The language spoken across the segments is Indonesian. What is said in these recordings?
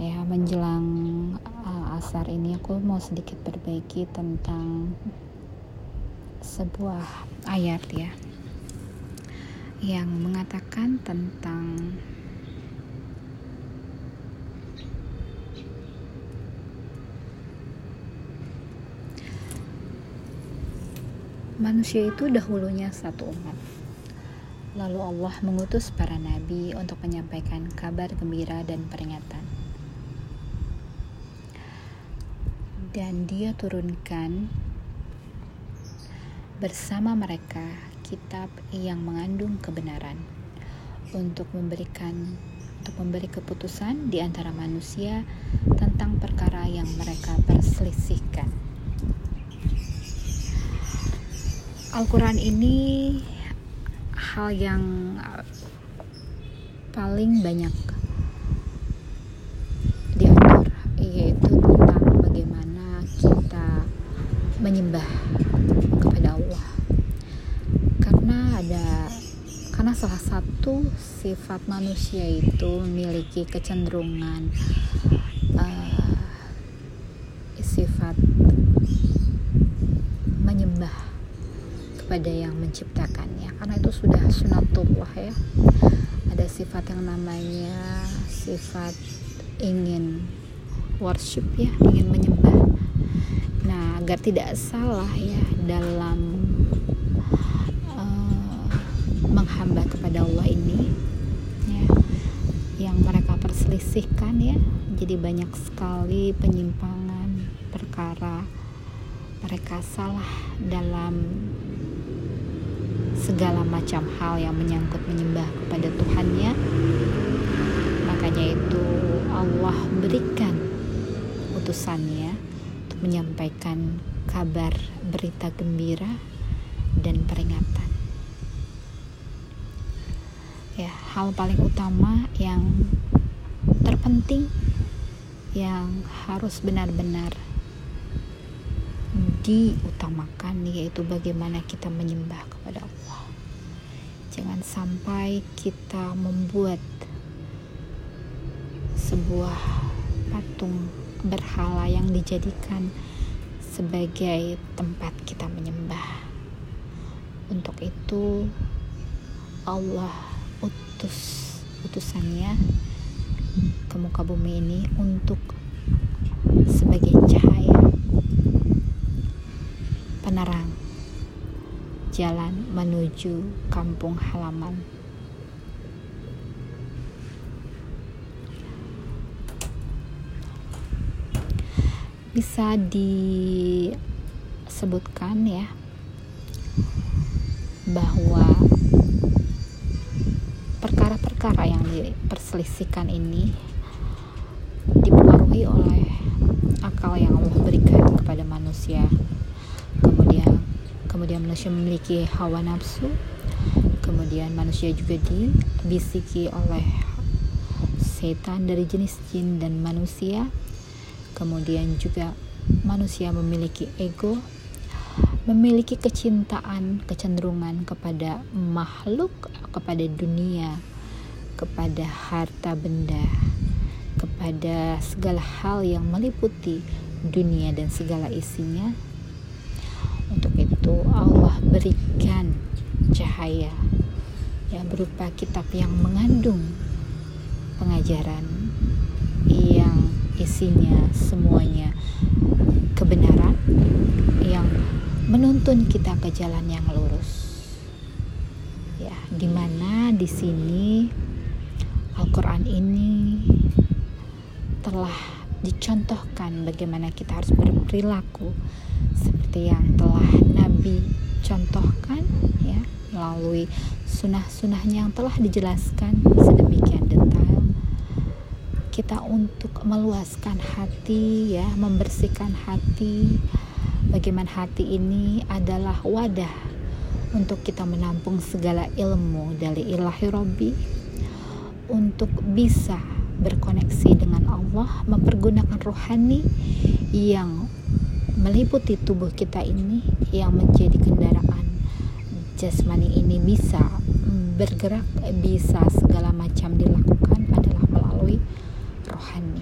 ya menjelang uh, asar ini aku mau sedikit perbaiki tentang sebuah ayat ya yang mengatakan tentang manusia itu dahulunya satu umat Lalu Allah mengutus para nabi untuk menyampaikan kabar gembira dan peringatan. Dan dia turunkan bersama mereka kitab yang mengandung kebenaran untuk memberikan untuk memberi keputusan di antara manusia tentang perkara yang mereka perselisihkan. Al-Quran ini hal yang paling banyak menyembah kepada Allah. Karena ada karena salah satu sifat manusia itu memiliki kecenderungan uh, sifat menyembah kepada yang menciptakannya. Karena itu sudah sunatullah ya. Ada sifat yang namanya sifat ingin worship ya ingin menyembah Nah, agar tidak salah ya dalam uh, menghamba kepada Allah ini ya yang mereka perselisihkan ya. Jadi banyak sekali penyimpangan perkara mereka salah dalam segala macam hal yang menyangkut menyembah kepada Tuhannya makanya itu Allah berikan utusannya menyampaikan kabar berita gembira dan peringatan. Ya, hal paling utama yang terpenting yang harus benar-benar diutamakan yaitu bagaimana kita menyembah kepada Allah. Jangan sampai kita membuat sebuah patung berhala yang dijadikan sebagai tempat kita menyembah. Untuk itu Allah utus utusannya ke muka bumi ini untuk sebagai cahaya penerang jalan menuju kampung halaman bisa disebutkan ya bahwa perkara-perkara yang diperselisihkan ini dipengaruhi oleh akal yang Allah berikan kepada manusia. Kemudian kemudian manusia memiliki hawa nafsu kemudian manusia juga dibisiki oleh setan dari jenis jin dan manusia kemudian juga manusia memiliki ego, memiliki kecintaan, kecenderungan kepada makhluk, kepada dunia, kepada harta benda, kepada segala hal yang meliputi dunia dan segala isinya. Untuk itu Allah berikan cahaya yang berupa kitab yang mengandung pengajaran isinya semuanya kebenaran yang menuntun kita ke jalan yang lurus. Ya, di mana di sini Al-Quran ini telah dicontohkan bagaimana kita harus berperilaku seperti yang telah Nabi contohkan ya melalui sunnah-sunnahnya yang telah dijelaskan sedemikian detail kita untuk meluaskan hati ya membersihkan hati. Bagaimana hati ini adalah wadah untuk kita menampung segala ilmu dari ilahi Robbi untuk bisa berkoneksi dengan Allah mempergunakan rohani yang meliputi tubuh kita ini yang menjadi kendaraan jasmani ini bisa bergerak bisa segala macam dilakukan adalah melalui rohani.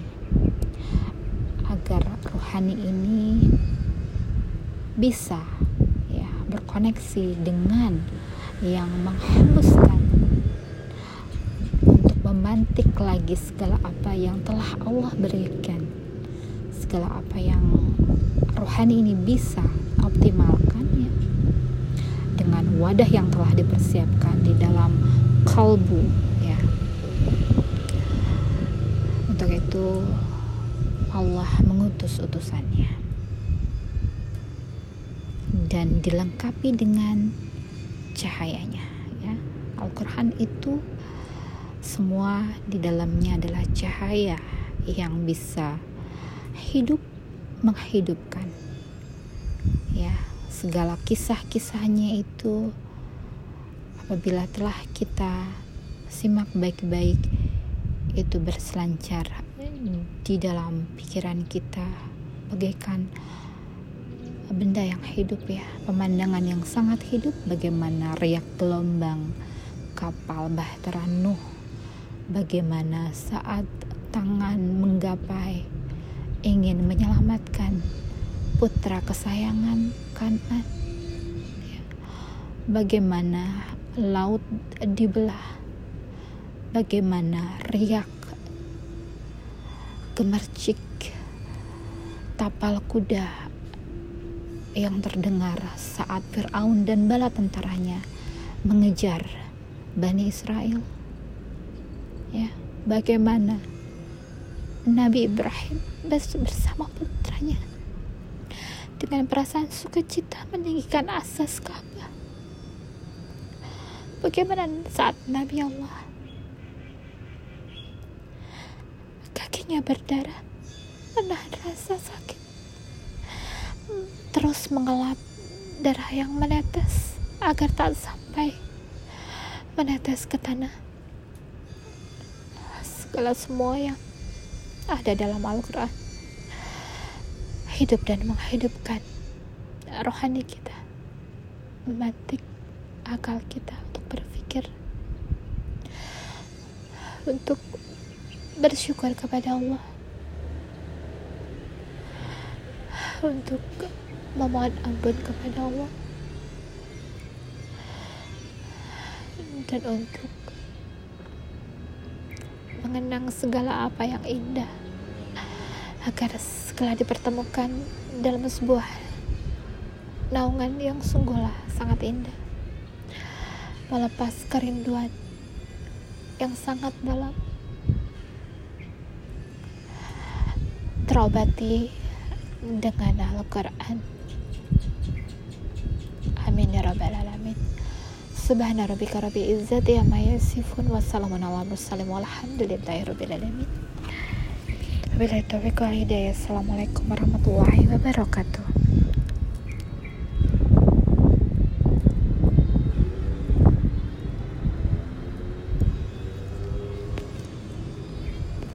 Agar rohani ini bisa ya berkoneksi dengan yang menghaluskan untuk memantik lagi segala apa yang telah Allah berikan. Segala apa yang rohani ini bisa optimalkan ya dengan wadah yang telah dipersiapkan di dalam kalbu ya untuk itu Allah mengutus utusannya dan dilengkapi dengan cahayanya ya. Al-Qur'an itu semua di dalamnya adalah cahaya yang bisa hidup menghidupkan ya. Segala kisah-kisahnya itu apabila telah kita simak baik-baik itu berselancar di dalam pikiran kita bagaikan benda yang hidup ya pemandangan yang sangat hidup bagaimana riak gelombang kapal Bahtera Nuh bagaimana saat tangan menggapai ingin menyelamatkan putra kesayangan kanan ya. bagaimana laut dibelah bagaimana riak gemercik tapal kuda yang terdengar saat Firaun dan bala tentaranya mengejar Bani Israel. Ya, bagaimana Nabi Ibrahim bersama putranya dengan perasaan sukacita meninggikan asas Ka'bah. Bagaimana saat Nabi Allah kakinya berdarah. Menahan rasa sakit. Terus mengelap darah yang menetes agar tak sampai menetes ke tanah. Segala semua yang ada dalam Al-Quran. Hidup dan menghidupkan rohani kita, memantik akal kita untuk berpikir, untuk bersyukur kepada Allah, untuk memohon ampun kepada Allah. Dan untuk mengenang segala apa yang indah agar segala dipertemukan dalam sebuah naungan yang sungguhlah sangat indah. Melepas kerinduan yang sangat dalam terobati dengan Al-Quran amin ya rabbal alamin subhana rabbika rabbil izzati amma yasifun wassalamun ala mursalin walhamdulillahi rabbil alamin Wabillahi taufiq wal hidayah. Assalamualaikum warahmatullahi wabarakatuh.